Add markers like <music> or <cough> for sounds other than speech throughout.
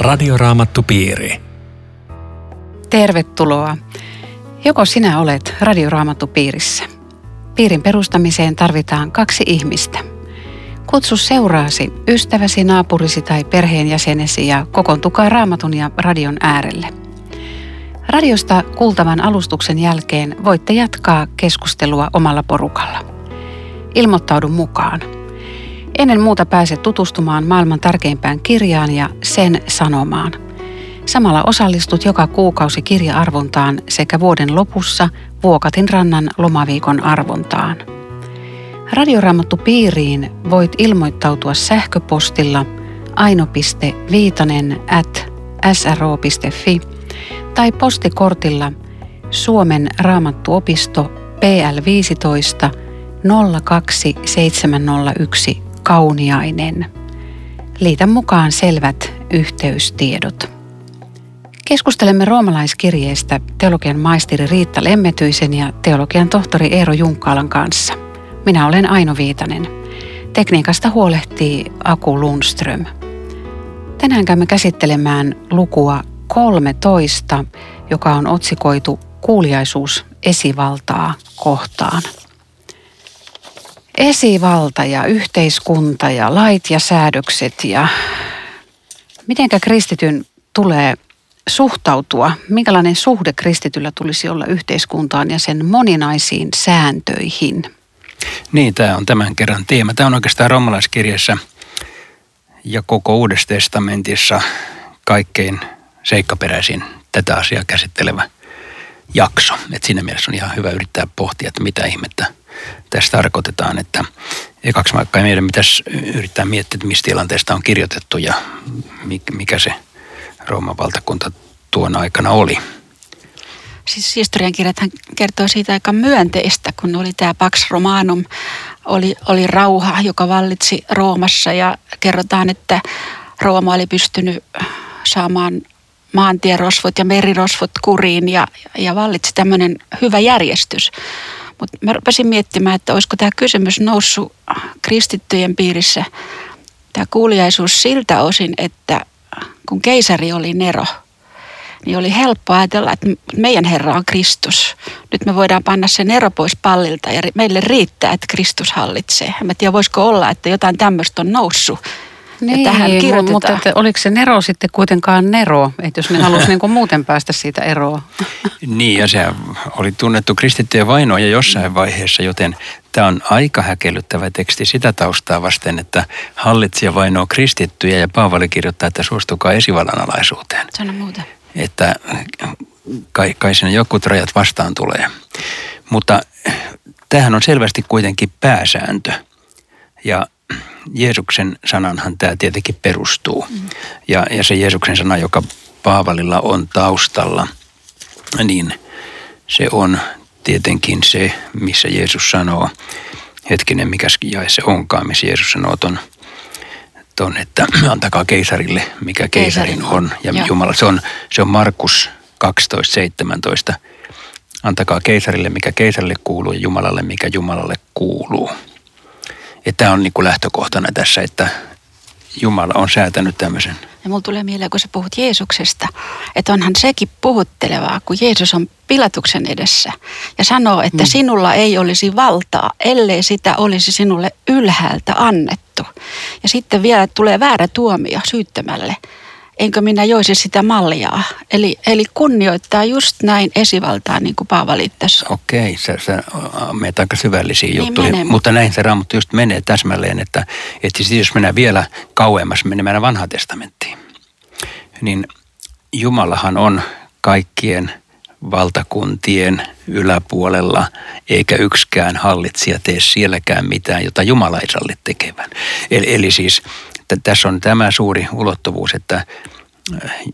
Radioraamattupiiri. Tervetuloa. Joko sinä olet Radioraamattupiirissä? Piirin perustamiseen tarvitaan kaksi ihmistä. Kutsu seuraasi, ystäväsi, naapurisi tai perheenjäsenesi ja kokoontukaa raamatun ja radion äärelle. Radiosta kuultavan alustuksen jälkeen voitte jatkaa keskustelua omalla porukalla. Ilmoittaudu mukaan – Ennen muuta pääset tutustumaan maailman tärkeimpään kirjaan ja sen sanomaan. Samalla osallistut joka kuukausi kirja-arvontaan sekä vuoden lopussa Vuokatin rannan lomaviikon arvontaan. Radioraamattu piiriin voit ilmoittautua sähköpostilla aino.viitanen at sro.fi tai postikortilla Suomen raamattuopisto PL15 02701 Kauniainen. Liitä mukaan selvät yhteystiedot. Keskustelemme roomalaiskirjeestä teologian maisteri Riitta Lemmetyisen ja teologian tohtori Eero Junkkaalan kanssa. Minä olen Aino Viitanen. Tekniikasta huolehtii Aku Lundström. Tänään käymme käsittelemään lukua 13, joka on otsikoitu kuuliaisuus esivaltaa kohtaan esivalta ja yhteiskunta ja lait ja säädökset ja mitenkä kristityn tulee suhtautua, minkälainen suhde kristityllä tulisi olla yhteiskuntaan ja sen moninaisiin sääntöihin? Niin, tämä on tämän kerran teema. Tämä on oikeastaan romalaiskirjassa ja koko Uudessa testamentissa kaikkein seikkaperäisin tätä asiaa käsittelevä jakso. Et siinä mielessä on ihan hyvä yrittää pohtia, että mitä ihmettä – tässä tarkoitetaan, että ekaksi vaikka meidän pitäisi yrittää miettiä, että mistä tilanteesta on kirjoitettu ja mikä se Rooman valtakunta tuon aikana oli. Siis historiankirjathan kertoo siitä aika myönteistä, kun oli tämä Pax Romanum, oli, oli rauha, joka vallitsi Roomassa ja kerrotaan, että Rooma oli pystynyt saamaan maantierosvot ja merirosvot kuriin ja, ja vallitsi tämmöinen hyvä järjestys. Mutta mä rupesin miettimään, että olisiko tämä kysymys noussut kristittyjen piirissä, tämä kuuliaisuus siltä osin, että kun keisari oli Nero, niin oli helppo ajatella, että meidän Herra on Kristus. Nyt me voidaan panna se Nero pois pallilta ja meille riittää, että Kristus hallitsee. En tiedä, voisiko olla, että jotain tämmöistä on noussut niin, ja tähän kirjoitetaan. mutta että oliko se Nero sitten kuitenkaan Nero, että jos ne <laughs> halusi niin kuin muuten päästä siitä eroa? <laughs> niin, ja se oli tunnettu kristittyjen vainoja jossain vaiheessa, joten tämä on aika häkellyttävä teksti sitä taustaa vasten, että hallitsija vainoo kristittyjä ja Paavali kirjoittaa, että suostukaa esivallan alaisuuteen. Sano muuta. Että kai, kai sinne jokut rajat vastaan tulee. Mutta tämähän on selvästi kuitenkin pääsääntö. Ja Jeesuksen sananhan tämä tietenkin perustuu. Mm. Ja, ja se Jeesuksen sana, joka Paavalilla on taustalla, niin se on tietenkin se, missä Jeesus sanoo, hetkinen, mikä jae se onkaan, missä Jeesus sanoo ton, ton että antakaa keisarille, mikä keisarin on. Ja Joo. Jumala, se on, se on Markus 12.17. Antakaa keisarille, mikä keisarille kuuluu, ja Jumalalle, mikä Jumalalle kuuluu. Ja tämä on niin kuin lähtökohtana tässä, että Jumala on säätänyt tämmöisen. Ja mulla tulee mieleen, kun sä puhut Jeesuksesta, että onhan sekin puhuttelevaa, kun Jeesus on pilatuksen edessä ja sanoo, että mm. sinulla ei olisi valtaa, ellei sitä olisi sinulle ylhäältä annettu. Ja sitten vielä tulee väärä tuomio syyttämälle enkö minä joisi sitä mallia. Eli, eli kunnioittaa just näin esivaltaa, niin kuin Paavali tässä. Okei, se, se menet aika syvällisiä niin juttuja, menee, mutta näin se raamattu just menee täsmälleen, että, että siis jos mennään vielä kauemmas, mennään vanhaan testamenttiin, niin Jumalahan on kaikkien valtakuntien yläpuolella, eikä yksikään hallitsija tee sielläkään mitään, jota Jumala ei salli tekevän. Eli, eli siis tässä on tämä suuri ulottuvuus, että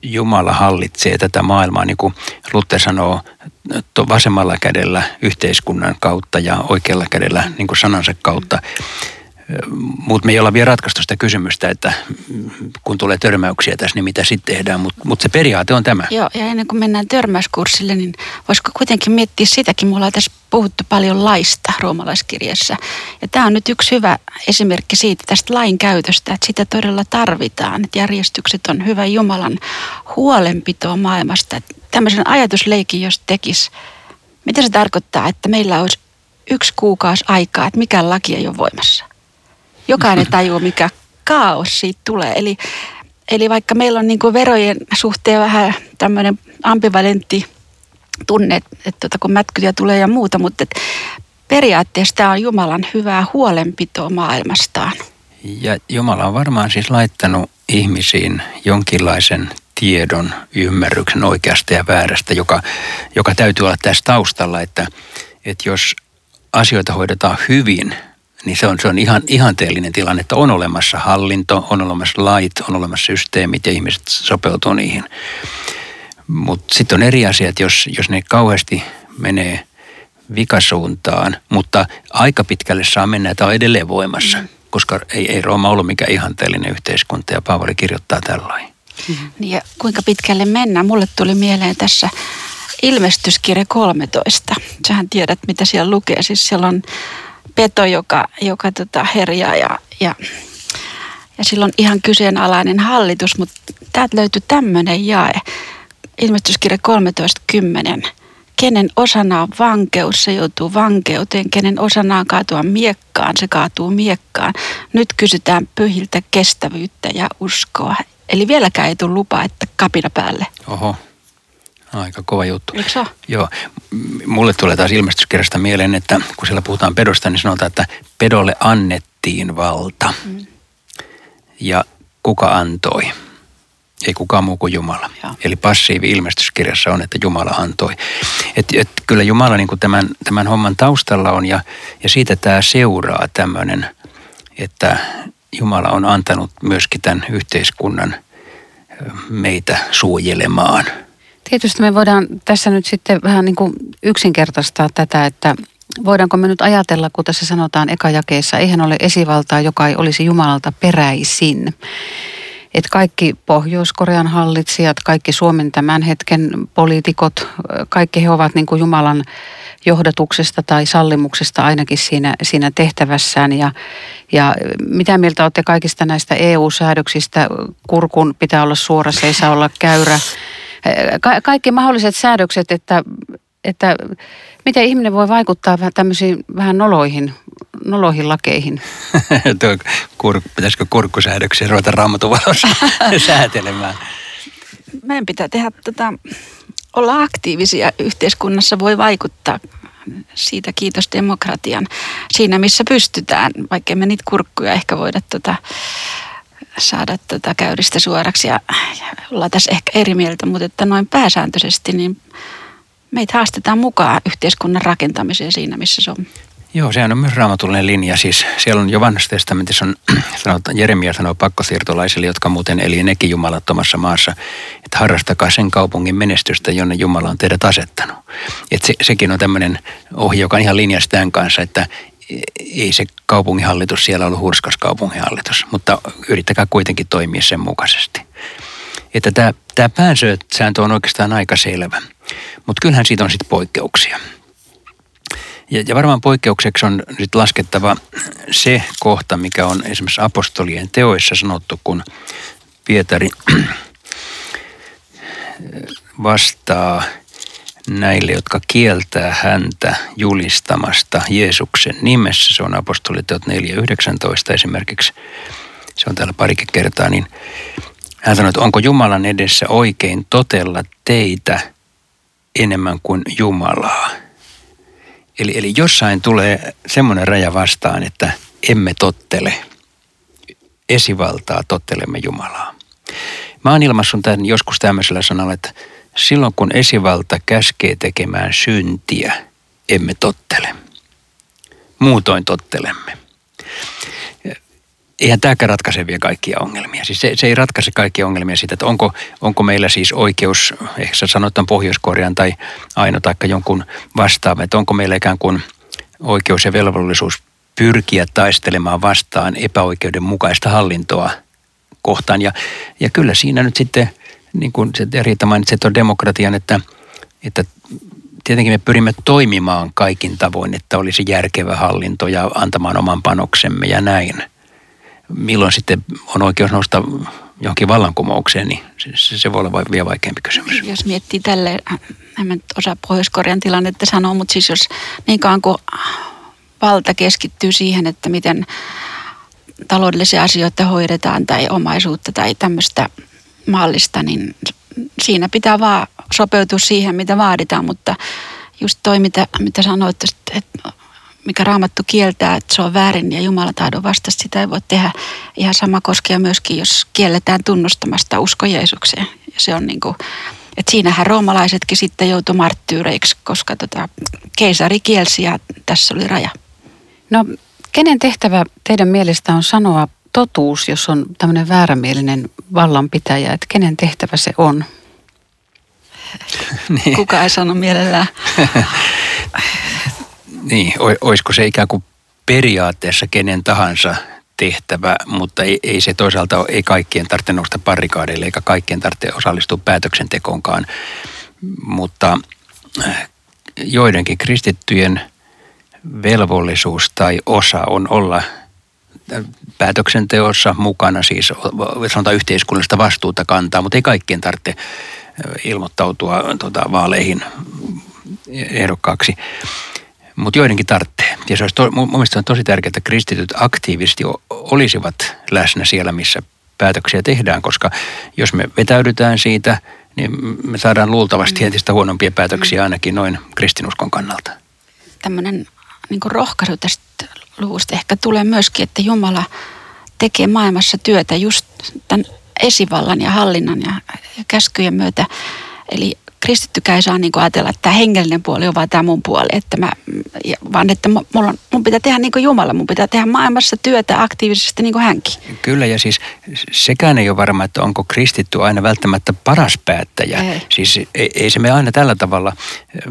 Jumala hallitsee tätä maailmaa, niin kuin Luther sanoo, vasemmalla kädellä yhteiskunnan kautta ja oikealla kädellä niin kuin sanansa kautta. Mutta me ei olla vielä ratkaistu sitä kysymystä, että kun tulee törmäyksiä tässä, niin mitä sitten tehdään. Mutta mut se periaate on tämä. Joo, ja ennen kuin mennään törmäyskurssille, niin voisiko kuitenkin miettiä sitäkin. Mulla on tässä puhuttu paljon laista roomalaiskirjassa. Ja tämä on nyt yksi hyvä esimerkki siitä tästä lain käytöstä, että sitä todella tarvitaan. Että järjestykset on hyvä Jumalan huolenpitoa maailmasta. Että tämmöisen ajatusleikin, jos tekisi, mitä se tarkoittaa, että meillä olisi yksi kuukausi aikaa, että mikä laki ei ole voimassa. Jokainen tajuu, mikä kaos siitä tulee. Eli, eli vaikka meillä on niin kuin verojen suhteen vähän tämmöinen ambivalentti tunne, että, että tuota, kun mätkyjä tulee ja muuta, mutta että periaatteessa tämä on Jumalan hyvää huolenpitoa maailmastaan. Ja Jumala on varmaan siis laittanut ihmisiin jonkinlaisen tiedon, ymmärryksen oikeasta ja väärästä, joka, joka täytyy olla tässä taustalla, että, että jos asioita hoidetaan hyvin, niin se on, se on ihan ihanteellinen tilanne, että on olemassa hallinto, on olemassa lait, on olemassa systeemit ja ihmiset sopeutuu niihin. Mutta sitten on eri asiat, jos, jos ne kauheasti menee vikasuuntaan, mutta aika pitkälle saa mennä, että on edelleen voimassa, mm. koska ei, ei Rooma ollut mikään ihanteellinen yhteiskunta ja Paavali kirjoittaa tällainen. Mm. Ja kuinka pitkälle mennään? Mulle tuli mieleen tässä ilmestyskirja 13. Sähän tiedät, mitä siellä lukee. Siis siellä on peto, joka, joka tota herjaa ja, ja, ja silloin ihan kyseenalainen hallitus, mutta täältä löytyy tämmöinen jae. Ilmestyskirja 13.10. Kenen osana on vankeus, se joutuu vankeuteen. Kenen osana on kaatua miekkaan, se kaatuu miekkaan. Nyt kysytään pyhiltä kestävyyttä ja uskoa. Eli vieläkään ei tule lupa, että kapina päälle. Oho. Aika kova juttu. Eikö Joo. Mulle tulee taas ilmestyskirjasta mieleen, että kun siellä puhutaan pedosta, niin sanotaan, että pedolle annettiin valta. Mm. Ja kuka antoi? Ei kukaan muu kuin Jumala. Ja. Eli passiivi ilmestyskirjassa on, että Jumala antoi. Et, et kyllä Jumala niin kuin tämän, tämän homman taustalla on ja, ja siitä tämä seuraa tämmöinen, että Jumala on antanut myöskin tämän yhteiskunnan meitä suojelemaan – Tietysti me voidaan tässä nyt sitten vähän niin kuin yksinkertaistaa tätä, että voidaanko me nyt ajatella, kun tässä sanotaan ekajakeessa, eihän ole esivaltaa, joka ei olisi Jumalalta peräisin. Että kaikki Pohjois-Korean hallitsijat, kaikki Suomen tämän hetken poliitikot, kaikki he ovat niin kuin Jumalan johdatuksesta tai sallimuksesta ainakin siinä, siinä tehtävässään. Ja, ja mitä mieltä olette kaikista näistä EU-säädöksistä? Kurkun pitää olla suora, se ei saa olla käyrä ka- kaikki mahdolliset säädökset, että, että miten ihminen voi vaikuttaa tämmöisiin vähän noloihin, noloihin lakeihin. <laughs> Kur, pitäisikö kurkkusäädöksiä ruveta raamatuvalossa <laughs> säätelemään? Meidän pitää tehdä tota, olla aktiivisia yhteiskunnassa, voi vaikuttaa siitä kiitos demokratian siinä, missä pystytään, vaikka me niitä kurkkuja ehkä voida tota, saada tätä käyristä suoraksi ja, ja ollaan tässä ehkä eri mieltä, mutta että noin pääsääntöisesti niin meitä haastetaan mukaan yhteiskunnan rakentamiseen siinä, missä se on. Joo, sehän on myös raamatullinen linja. Siis siellä on jo vanhassa testamentissa on, <clears throat> sanotaan, Jeremia sanoo pakkosiirtolaisille, jotka muuten eli nekin jumalattomassa maassa, että harrastakaa sen kaupungin menestystä, jonne Jumala on teidät asettanut. Et se, sekin on tämmöinen ohje, joka on ihan linjassa tämän kanssa, että ei se kaupunginhallitus siellä ollut hurskas kaupunginhallitus, mutta yrittäkää kuitenkin toimia sen mukaisesti. Että tämä, tämä pääsääntö on oikeastaan aika selvä, mutta kyllähän siitä on sitten poikkeuksia. Ja, ja varmaan poikkeukseksi on nyt laskettava se kohta, mikä on esimerkiksi apostolien teoissa sanottu, kun Pietari <clears throat> vastaa – näille, jotka kieltää häntä julistamasta Jeesuksen nimessä. Se on apostoliteot 4.19 esimerkiksi. Se on täällä parikin kertaa. Niin hän sanoi, että onko Jumalan edessä oikein totella teitä enemmän kuin Jumalaa. Eli, eli jossain tulee semmoinen raja vastaan, että emme tottele. Esivaltaa tottelemme Jumalaa. Mä oon ilmassut tämän joskus tämmöisellä sanalla, että silloin kun esivalta käskee tekemään syntiä, emme tottele. Muutoin tottelemme. Eihän tämäkään ratkaise vielä kaikkia ongelmia. Siis se, se ei ratkaise kaikkia ongelmia siitä, että onko, onko meillä siis oikeus, ehkä sä sanot Pohjois-Korean tai Aino tai jonkun vastaavan, että onko meillä ikään kuin oikeus ja velvollisuus pyrkiä taistelemaan vastaan epäoikeudenmukaista hallintoa kohtaan. Ja, ja kyllä siinä nyt sitten, niin kuin se Riita mainitsi tuon demokratian, että, että tietenkin me pyrimme toimimaan kaikin tavoin, että olisi järkevä hallinto ja antamaan oman panoksemme ja näin. Milloin sitten on oikeus nousta johonkin vallankumoukseen, niin se, se voi olla vielä vaikeampi kysymys. Jos miettii tälle, en mä osaa Pohjois-Korean tilannetta sanoa, mutta siis jos niin kauan kuin valta keskittyy siihen, että miten taloudellisia asioita hoidetaan tai omaisuutta tai tämmöistä mallista, niin siinä pitää vaan sopeutua siihen, mitä vaaditaan, mutta just toi, mitä, mitä sanoit, että mikä raamattu kieltää, että se on väärin ja Jumala tahdon vastasta, sitä ei voi tehdä. Ihan sama koskee myöskin, jos kielletään tunnustamasta usko Jeesukseen. Ja se on niin kuin, että siinähän roomalaisetkin sitten joutu marttyyreiksi, koska tota, keisari kielsi ja tässä oli raja. No, kenen tehtävä teidän mielestä on sanoa totuus, jos on tämmöinen väärämielinen vallanpitäjä, että kenen tehtävä se on? <laughs> niin. Kuka ei sano mielellään. <laughs> niin, olisiko se ikään kuin periaatteessa kenen tahansa tehtävä, mutta ei, ei se toisaalta ei kaikkien tarvitse nousta parikaadeille eikä kaikkien tarvitse osallistua päätöksentekoonkaan. Mutta äh, joidenkin kristittyjen velvollisuus tai osa on olla päätöksenteossa mukana, siis sanotaan yhteiskunnallista vastuuta kantaa, mutta ei kaikkien tarvitse ilmoittautua tuota, vaaleihin ehdokkaaksi. Mutta joidenkin tarvitsee. Ja se olisi to, mun mielestä on tosi tärkeää, että kristityt aktiivisesti olisivat läsnä siellä, missä päätöksiä tehdään, koska jos me vetäydytään siitä, niin me saadaan luultavasti mm. entistä huonompia päätöksiä ainakin noin kristinuskon kannalta. Tämmöinen niin rohkaisu tästä luvusta ehkä tulee myöskin, että Jumala tekee maailmassa työtä just tämän esivallan ja hallinnan ja käskyjen myötä. Eli kristittykään ei saa niin ajatella, että tämä hengellinen puoli on vaan tämä mun puoli, että mä, vaan että mulla on, mun pitää tehdä niin kuin Jumala, mun pitää tehdä maailmassa työtä aktiivisesti niin kuin hänkin. Kyllä ja siis sekään ei ole varma, että onko kristitty aina välttämättä paras päättäjä. Ei. Siis ei, ei se me aina tällä tavalla,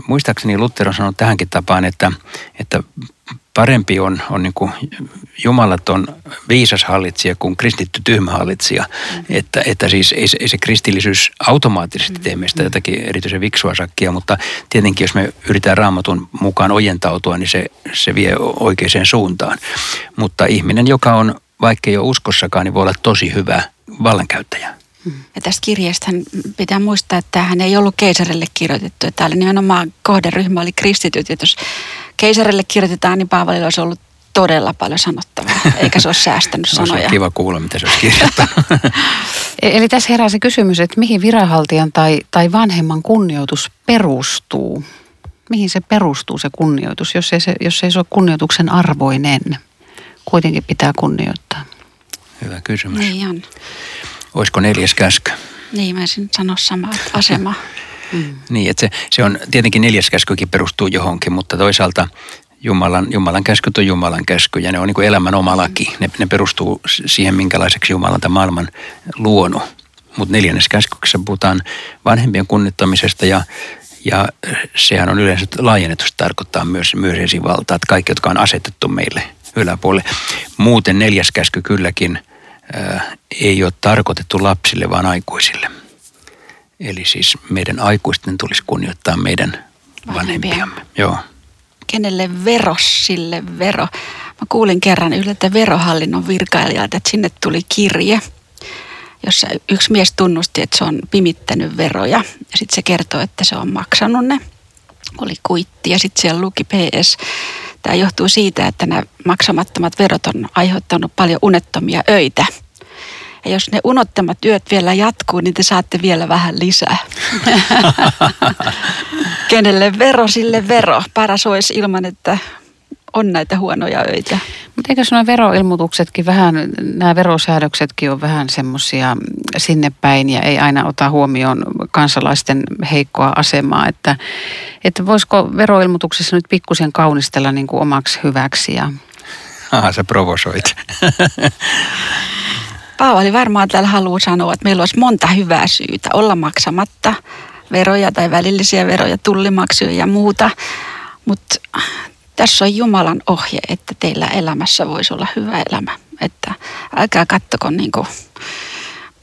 muistaakseni Luther on sanonut tähänkin tapaan, että, että parempi on, on niin kuin jumalaton viisas hallitsija kuin kristitty tyhmä hallitsija. Mm. Että, että siis ei se, ei se kristillisyys automaattisesti tee meistä mm. jotakin erityisen viksua sakkia, mutta tietenkin jos me yritetään raamatun mukaan ojentautua, niin se, se vie oikeaan suuntaan. Mutta ihminen, joka on vaikka ei ole uskossakaan, niin voi olla tosi hyvä vallankäyttäjä. Ja tästä kirjasta pitää muistaa, että hän ei ollut keisarille kirjoitettu. Että täällä nimenomaan kohderyhmä oli kristityt. Ja jos keisarille kirjoitetaan, niin Paavalilla olisi ollut todella paljon sanottavaa, <laughs> eikä se ole säästänyt sanoja. Se on kiva kuulla, mitä se olisi kirjoittanut. <laughs> E- eli tässä herää se kysymys, että mihin viranhaltijan tai, tai vanhemman kunnioitus perustuu? Mihin se perustuu se kunnioitus, jos ei se, jos ei se ole kunnioituksen arvoinen? Kuitenkin pitää kunnioittaa. Hyvä kysymys. Niin on. Olisiko neljäs käsky? Niin, mä olisin sanoa samaa asema. <laughs> Mm. Niin, että se, se on tietenkin neljäs käskykin perustuu johonkin, mutta toisaalta Jumalan, Jumalan käskyt on Jumalan käsky ja ne on niin kuin elämän oma laki. Ne, ne perustuu siihen, minkälaiseksi Jumala tämän maailman luonut. Mutta neljännes käskyksessä puhutaan vanhempien kunnittamisesta ja, ja sehän on yleensä laajennetusti tarkoittaa myös, myös esivaltaa, että kaikki, jotka on asetettu meille yläpuolelle. Muuten neljäs käsky kylläkin ei ole tarkoitettu lapsille, vaan aikuisille. Eli siis meidän aikuisten tulisi kunnioittaa meidän vanhempiamme. Joo. Kenelle vero sille vero? Mä kuulin kerran yhdeltä verohallinnon virkailijalta, että sinne tuli kirje, jossa yksi mies tunnusti, että se on pimittänyt veroja. Ja sitten se kertoo, että se on maksanut ne. Oli kuitti ja sitten siellä luki PS. Tämä johtuu siitä, että nämä maksamattomat verot on aiheuttanut paljon unettomia öitä – ja jos ne unottamat työt vielä jatkuu, niin te saatte vielä vähän lisää. <laughs> Kenelle vero, sille vero. Paras olisi ilman, että on näitä huonoja öitä. Mutta eikö nuo veroilmoituksetkin vähän, nämä verosäädöksetkin on vähän semmoisia sinne päin ja ei aina ota huomioon kansalaisten heikkoa asemaa, että, että voisiko veroilmoituksessa nyt pikkusen kaunistella niin kuin omaksi hyväksi ja Aha, sä provosoit. Paavali varmaan täällä haluaa sanoa, että meillä olisi monta hyvää syytä olla maksamatta veroja tai välillisiä veroja, tullimaksuja ja muuta. Mutta tässä on Jumalan ohje, että teillä elämässä voisi olla hyvä elämä. Että älkää kattoko niin kuin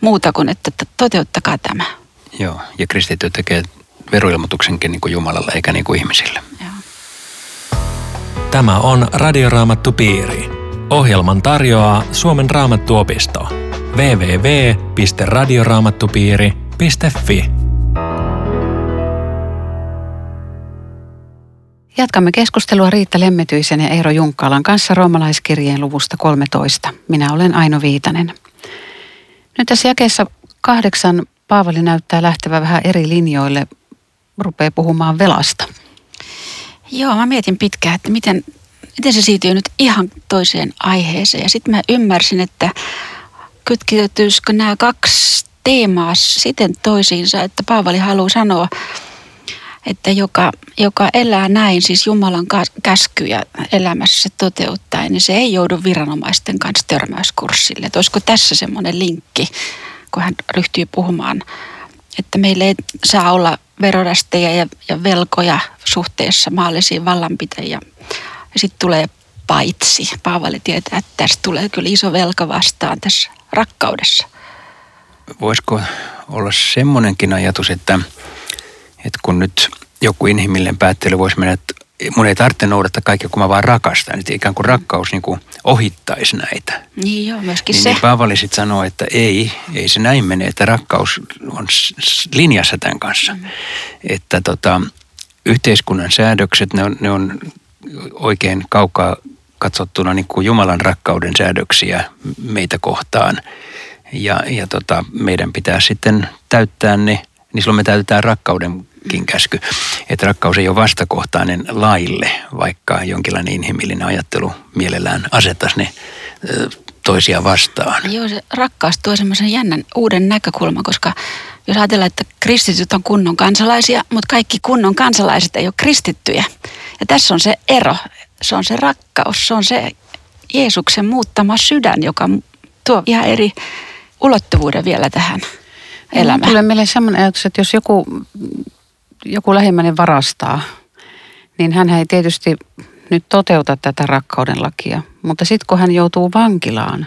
muuta kuin, että toteuttakaa tämä. Joo, ja kristitty tekee veroilmoituksenkin niin kuin Jumalalle eikä niin kuin ihmisille. Joo. Tämä on Radioraamattu Piiri. Ohjelman tarjoaa Suomen raamattuopisto. www.radioraamattupiiri.fi Jatkamme keskustelua Riitta Lemmetyisen ja Eero Junkkaalan kanssa roomalaiskirjeen luvusta 13. Minä olen Aino Viitanen. Nyt tässä jakeessa kahdeksan Paavali näyttää lähtevä vähän eri linjoille, rupeaa puhumaan velasta. Joo, mä mietin pitkään, että miten, miten se siirtyy nyt ihan toiseen aiheeseen. Ja sitten mä ymmärsin, että kytkeytyisikö nämä kaksi teemaa siten toisiinsa, että Paavali haluaa sanoa, että joka, joka elää näin, siis Jumalan käskyjä elämässä toteuttaa, niin se ei joudu viranomaisten kanssa törmäyskurssille. Että olisiko tässä semmoinen linkki, kun hän ryhtyy puhumaan, että meillä ei saa olla verorästejä ja, ja velkoja suhteessa maallisiin vallanpitäjiä. Ja sitten tulee paitsi. Paavali tietää, että tästä tulee kyllä iso velka vastaan tässä rakkaudessa. Voisiko olla semmoinenkin ajatus, että – että kun nyt joku inhimillinen päättely voisi mennä, että mun ei tarvitse noudattaa kaikkea, kun mä vaan rakastan. Että ikään kuin rakkaus niin kuin ohittaisi näitä. Niin joo, myöskin niin, se. Niin Paavali sitten sanoo, että ei, ei se näin mene, että rakkaus on linjassa tämän kanssa. Mm. Että tota, yhteiskunnan säädökset, ne on, ne on oikein kaukaa katsottuna niin kuin Jumalan rakkauden säädöksiä meitä kohtaan. Ja, ja tota, meidän pitää sitten täyttää ne, niin silloin me täytetään rakkauden Jeesuskin käsky, että rakkaus ei ole vastakohtainen laille, vaikka jonkinlainen inhimillinen ajattelu mielellään asettaisi ne toisia vastaan. Joo, se rakkaus tuo semmoisen jännän uuden näkökulman, koska jos ajatellaan, että kristityt on kunnon kansalaisia, mutta kaikki kunnon kansalaiset ei ole kristittyjä. Ja tässä on se ero, se on se rakkaus, se on se Jeesuksen muuttama sydän, joka tuo ihan eri ulottuvuuden vielä tähän elämään. Tulee meille sellainen ajatus, että jos joku joku lähimmäinen varastaa, niin hän ei tietysti nyt toteuta tätä rakkauden lakia. Mutta sitten kun hän joutuu vankilaan,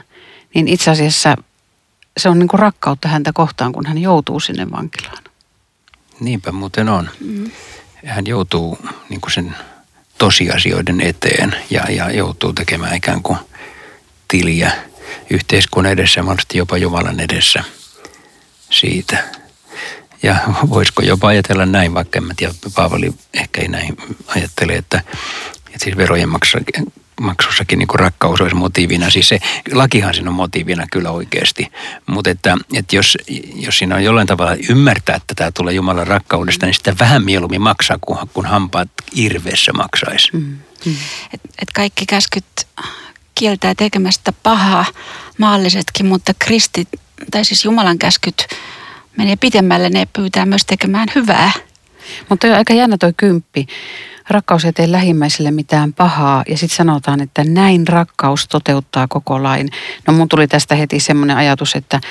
niin itse asiassa se on niin kuin rakkautta häntä kohtaan, kun hän joutuu sinne vankilaan. Niinpä muuten on. Mm. Hän joutuu niin kuin sen tosiasioiden eteen ja, ja joutuu tekemään ikään kuin tiliä yhteiskunnan edessä mahdollisesti jopa Jumalan edessä siitä – ja voisiko jopa ajatella näin, vaikka en mä tiedä, Paavali ehkä ei näin ajattele, että, että siis verojen maksussakin, niin rakkaus olisi motiivina. Siis se lakihan siinä on motiivina kyllä oikeasti. Mutta että, että jos, jos siinä on jollain tavalla ymmärtää, että tämä tulee Jumalan rakkaudesta, niin sitä vähän mieluummin maksaa, kun, kun hampaat irveessä maksaisi. Mm. Mm. Et, et kaikki käskyt kieltää tekemästä pahaa, maallisetkin, mutta kristit, tai siis Jumalan käskyt menee pitemmälle, ne pyytää myös tekemään hyvää. Mutta on aika jännä toi kymppi. Rakkaus ei tee lähimmäiselle mitään pahaa ja sitten sanotaan, että näin rakkaus toteuttaa koko lain. No mun tuli tästä heti semmoinen ajatus, että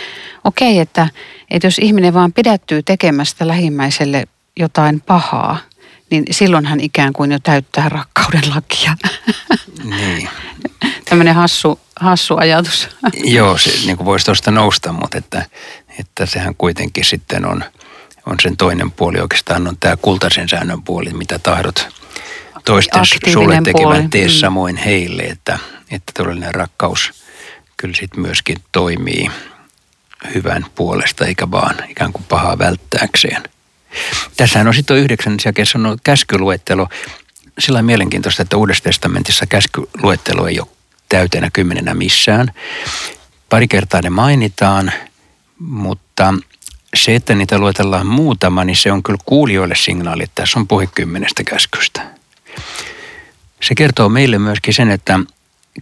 okei, okay, että, että jos ihminen vaan pidättyy tekemästä lähimmäiselle jotain pahaa, niin silloin hän ikään kuin jo täyttää rakkauden lakia. Niin. Tämmöinen hassu, hassu ajatus. Joo, se niin kuin voisi tuosta nousta, mutta että että sehän kuitenkin sitten on, on sen toinen puoli oikeastaan on tämä kultaisen säännön puoli, mitä tahdot toisten sulle tekevän tee mm. samoin heille, että, että todellinen rakkaus kyllä sitten myöskin toimii hyvän puolesta eikä vaan ikään kuin pahaa välttääkseen. Tässähän on sitten yhdeksän jakeessa on käskyluettelo. Sillä on mielenkiintoista, että Uudessa testamentissa käskyluettelo ei ole täytenä kymmenenä missään. Pari kertaa ne mainitaan – mutta se, että niitä luetellaan muutama, niin se on kyllä kuulijoille signaali, että tässä on puhe kymmenestä käskystä. Se kertoo meille myöskin sen, että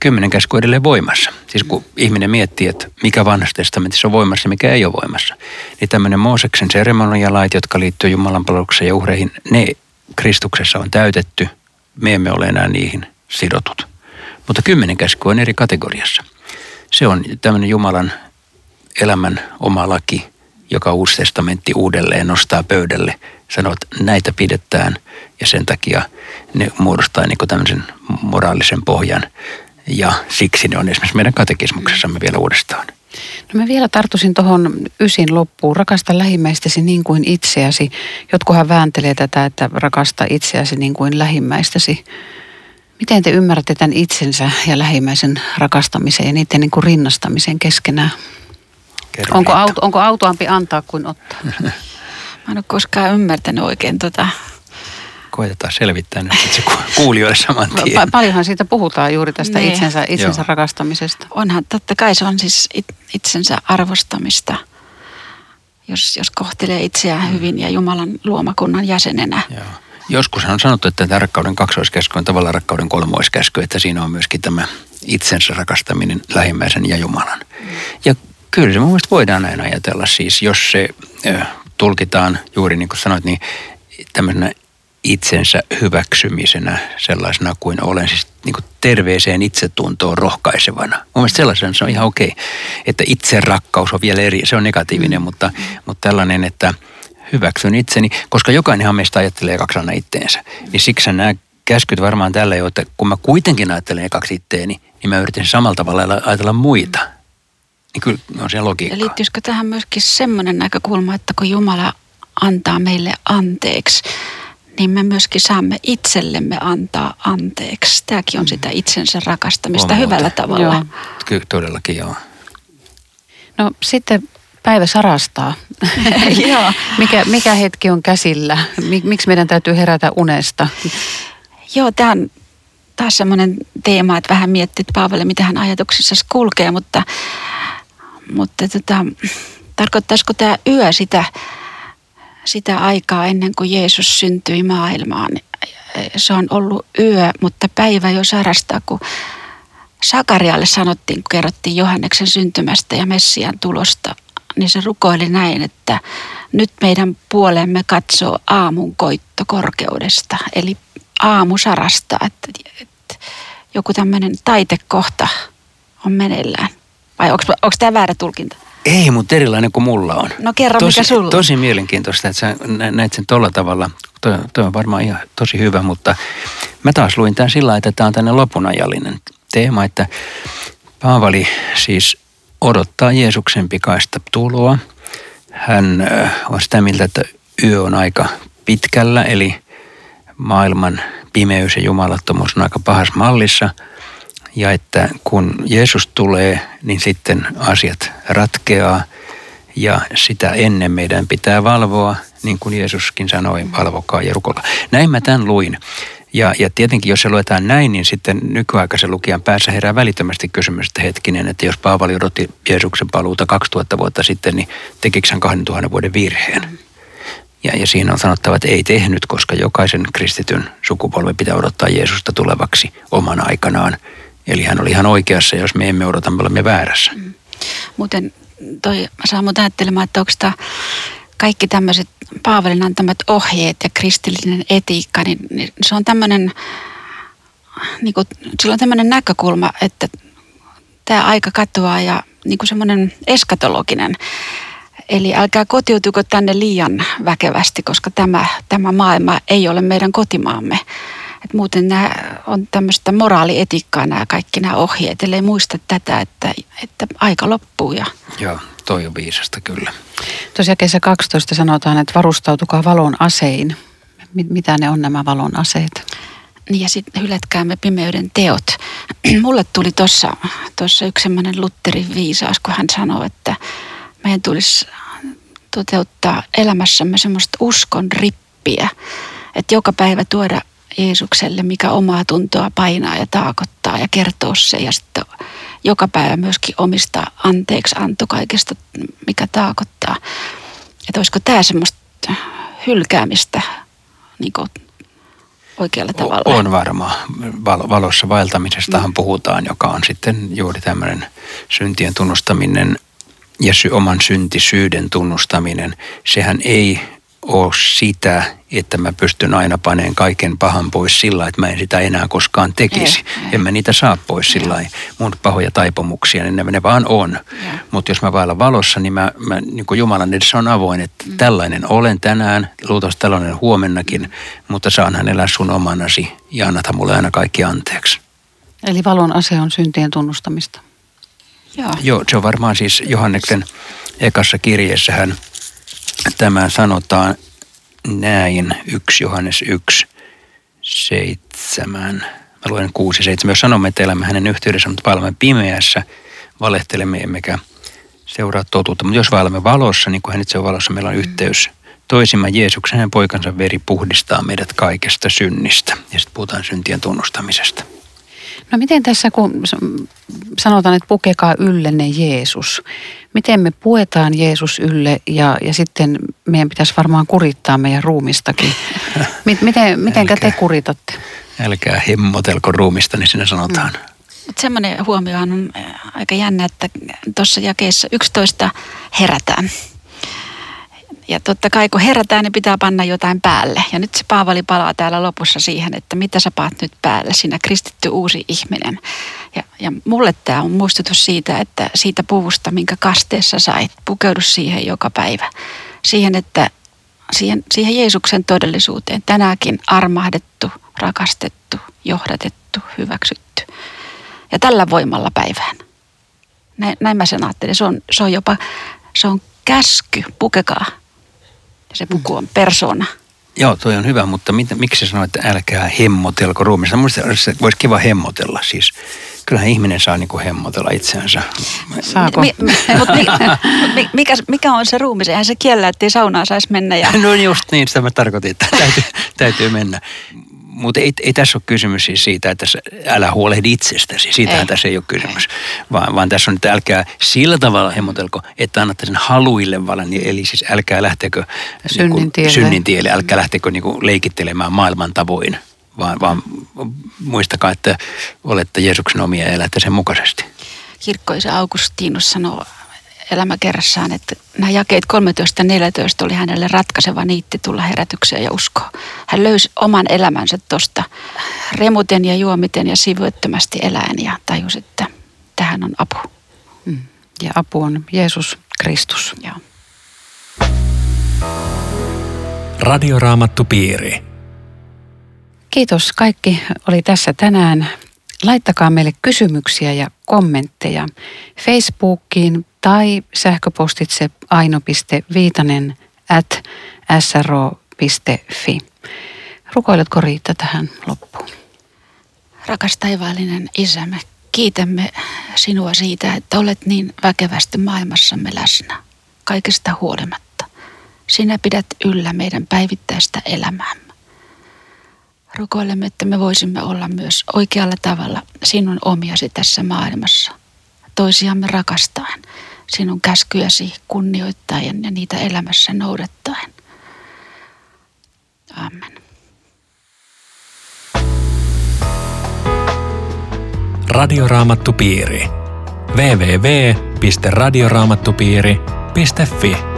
kymmenen käsky on edelleen voimassa. Siis kun ihminen miettii, että mikä vanhassa testamentissa on voimassa ja mikä ei ole voimassa, niin tämmöinen Mooseksen seremonialait, jotka liittyy Jumalan palvelukseen ja uhreihin, ne Kristuksessa on täytetty. Me emme ole enää niihin sidotut. Mutta kymmenen käsky on eri kategoriassa. Se on tämmöinen Jumalan elämän oma laki, joka uusi testamentti uudelleen nostaa pöydälle. Sanoo, että näitä pidetään ja sen takia ne muodostaa niin tämmöisen moraalisen pohjan. Ja siksi ne on esimerkiksi meidän katekismuksessamme vielä uudestaan. No mä vielä tartusin tuohon ysin loppuun. Rakasta lähimmäistäsi niin kuin itseäsi. Jotkuhan vääntelee tätä, että rakasta itseäsi niin kuin lähimmäistäsi. Miten te ymmärrätte tämän itsensä ja lähimmäisen rakastamisen ja niiden niin kuin rinnastamisen keskenään? Onko, auto, onko autoampi antaa kuin ottaa? <laughs> Mä en ole koskaan ymmärtänyt oikein tota koitetaan selvittää nyt se kuulijoille saman tien. Pa- paljonhan siitä puhutaan juuri tästä niin. itsensä, itsensä rakastamisesta. Onhan, totta kai se on siis itsensä arvostamista, jos, jos kohtelee itseään mm. hyvin ja Jumalan luomakunnan jäsenenä. Joo. Joskus on sanottu, että tämä rakkauden kaksoiskäsky on tavallaan rakkauden kolmoiskäsky, että siinä on myöskin tämä itsensä rakastaminen lähimmäisen ja Jumalan. Mm. Ja kyllä se mun mielestä voidaan näin ajatella siis, jos se tulkitaan juuri niin kuin sanoit, niin tämmöisenä itsensä hyväksymisenä sellaisena kuin olen, siis niin kuin terveeseen itsetuntoon rohkaisevana. Mun mielestä sellaisen se on ihan okei, että itse rakkaus on vielä eri, se on negatiivinen, mm. mutta, mutta tällainen, että hyväksyn itseni, koska jokainenhan meistä ajattelee kaksi aina itteensä. Niin siksi nämä käskyt varmaan tällä jo, että kun mä kuitenkin ajattelen kaksi itteeni, niin mä yritän samalla tavalla ajatella muita. Niin kyllä on se logiikka. Ja liittyisikö tähän myöskin semmoinen näkökulma, että kun Jumala antaa meille anteeksi, niin me myöskin saamme itsellemme antaa anteeksi. Tämäkin on mm. sitä itsensä rakastamista on hyvällä muuta. tavalla. Joo. Kyllä todellakin joo. No sitten päivä sarastaa. <laughs> mikä, mikä hetki on käsillä? Miksi meidän täytyy herätä unesta? Joo, tämä on taas semmoinen teema, että vähän miettit Paavali, mitä hän ajatuksissa kulkee, mutta, mutta tota, tarkoittaisiko tämä yö sitä sitä aikaa ennen kuin Jeesus syntyi maailmaan. Se on ollut yö, mutta päivä jo sarastaa, kun Sakarialle sanottiin, kun kerrottiin Johanneksen syntymästä ja Messian tulosta, niin se rukoili näin, että nyt meidän puolemme katsoo aamun koitto korkeudesta. Eli aamu sarastaa, että, että joku tämmöinen taitekohta on meneillään. Vai onko tämä väärä tulkinta? Ei, mutta erilainen kuin mulla on. No kerro, tosi, mikä sulla Tosi mielenkiintoista, että sä näet sen tolla tavalla. Toi, toi on varmaan ihan tosi hyvä, mutta mä taas luin tämän sillä että tämä on tänne lopunajallinen teema, että Paavali siis odottaa Jeesuksen pikaista tuloa. Hän on sitä mieltä, että yö on aika pitkällä, eli maailman pimeys ja jumalattomuus on aika pahassa mallissa – ja että kun Jeesus tulee, niin sitten asiat ratkeaa ja sitä ennen meidän pitää valvoa, niin kuin Jeesuskin sanoi, valvokaa ja rukolla. Näin mä tämän luin. Ja, ja tietenkin, jos se luetaan näin, niin sitten nykyaikaisen lukijan päässä herää välittömästi kysymys, että hetkinen, että jos Paavali odotti Jeesuksen paluuta 2000 vuotta sitten, niin tekikö hän 2000 vuoden virheen? Ja, ja siinä on sanottava, että ei tehnyt, koska jokaisen kristityn sukupolvi pitää odottaa Jeesusta tulevaksi oman aikanaan. Eli hän oli ihan oikeassa, jos me emme odota, me olemme väärässä. Mm. Muuten toi saa mut ajattelemaan, että onko tämä kaikki tämmöiset Paavalin antamat ohjeet ja kristillinen etiikka, niin, niin se on tämmöinen, niin kuin, sillä on tämmöinen näkökulma, että tämä aika katoaa ja niin kuin semmoinen eskatologinen. Eli älkää kotiutuko tänne liian väkevästi, koska tämä, tämä maailma ei ole meidän kotimaamme. Et muuten nämä on tämmöistä moraalietiikkaa nämä kaikki nämä ohjeet, ellei muista tätä, että, että aika loppuu. Ja... Joo, toi on viisasta kyllä. Tosiaan kesä 12 sanotaan, että varustautukaa valon asein. Mitä ne on nämä valon aseet? Niin ja sitten hylätkäämme pimeyden teot. <clears throat> Mulle tuli tuossa yksi semmoinen Lutterin viisaus, kun hän sanoi, että meidän tulisi toteuttaa elämässämme semmoista uskon rippiä. Että joka päivä tuoda Jeesukselle, mikä omaa tuntoa painaa ja taakottaa ja kertoo se ja sitten joka päivä myöskin omista anteeksi anto kaikesta, mikä taakottaa. Että olisiko tämä semmoista hylkäämistä niin kuin oikealla tavalla? On varmaan. Valossa vaeltamisestahan mm. puhutaan, joka on sitten juuri tämmöinen syntien tunnustaminen ja sy- oman syntisyyden tunnustaminen. Sehän ei ole sitä, että mä pystyn aina paneen kaiken pahan pois sillä että mä en sitä enää koskaan tekisi. Ei, ei. En mä niitä saa pois sillä mun pahoja taipumuksia, niin ne, ne vaan on. Mutta jos mä vaellan valossa, niin, mä, mä, niin kuin Jumalan edessä on avoin, että mm. tällainen olen tänään, luultavasti tällainen huomennakin, mutta saanhan elää sun omanasi ja annata mulle aina kaikki anteeksi. Eli valon ase on syntien tunnustamista. Joo. Joo, se on varmaan siis Johanneksen ekassa kirjeessähän tämä sanotaan näin, 1 Johannes 1, 7. Mä luen 6 7. Jos sanomme, että elämme hänen yhteydessä, mutta vaellamme pimeässä, valehtelemme emmekä seuraa totuutta. Mutta jos vaellamme valossa, niin kuin hän itse on valossa, meillä on yhteys toisimme Jeesuksen ja poikansa veri puhdistaa meidät kaikesta synnistä. Ja sitten puhutaan syntien tunnustamisesta. No miten tässä, kun sanotaan, että pukekaa yllenne Jeesus, miten me puetaan Jeesus ylle ja, ja sitten meidän pitäisi varmaan kurittaa meidän ruumistakin. <laughs> Miten, mitenkä te kuritatte? Älkää hemmotelko ruumista, niin siinä sanotaan. Mm. Semmoinen huomio on aika jännä, että tuossa jakeessa 11 herätään. Ja totta kai kun herätään, niin pitää panna jotain päälle. Ja nyt se Paavali palaa täällä lopussa siihen, että mitä sä paat nyt päälle, sinä kristitty uusi ihminen. Ja, ja mulle tämä on muistutus siitä, että siitä puvusta, minkä kasteessa sait, pukeudu siihen joka päivä. Siihen, että siihen, siihen Jeesuksen todellisuuteen, tänäkin armahdettu, rakastettu, johdatettu, hyväksytty. Ja tällä voimalla päivään. Näin, näin mä sen ajattelin. Se on, se on jopa, se on käsky, pukekaa se puku on persona. Joo, toi on hyvä, mutta mit, miksi sanoit, että älkää hemmotelko ruumista? Mielestäni voisi kiva hemmotella. Siis kyllähän ihminen saa niinku hemmotella itseänsä. Saako? Mi, mi, mi, mikä, mikä on se ruumi? Eihän se kiellä, että ei saunaa saisi mennä. Ja... No just niin, sitä mä tarkoitin, että täytyy, täytyy mennä. Mutta ei, ei tässä ole kysymys siis siitä, että älä huolehdi itsestäsi. Siitähän ei. tässä ei ole kysymys. Vaan, vaan tässä on, että älkää sillä tavalla hemmotelko, että annatte sen haluille valan. Niin eli siis älkää lähtekö synnin niin tielle, synnin tielle älkää lähtekö niin kuin leikittelemään maailman tavoin. Vaan, vaan muistakaa, että olette Jeesuksen omia ja elätte sen mukaisesti. Kirkkoisa Augustinus sanoo elämäkerrassaan, että nämä jakeet 13 ja 14 oli hänelle ratkaiseva niitti tulla herätykseen ja uskoa. Hän löysi oman elämänsä tuosta remuten ja juomiten ja sivuettömästi eläen ja tajusi, että tähän on apu. Mm. Ja apu on Jeesus Kristus. Joo. Radioraamattu piiri. Kiitos kaikki oli tässä tänään. Laittakaa meille kysymyksiä ja kommentteja Facebookiin tai sähköpostitse aino.viitanen at sro.fi. Rukoiletko Riitta tähän loppuun? Rakas taivaallinen isämme, kiitämme sinua siitä, että olet niin väkevästi maailmassamme läsnä, kaikesta huolimatta. Sinä pidät yllä meidän päivittäistä elämäämme. Rukoilemme, että me voisimme olla myös oikealla tavalla sinun omiasi tässä maailmassa, toisiamme rakastaen, sinun käskyjäsi kunnioittaen ja niitä elämässä noudattaen. Amen. Radioraamattupiiri. www.radioraamattupiiri.fi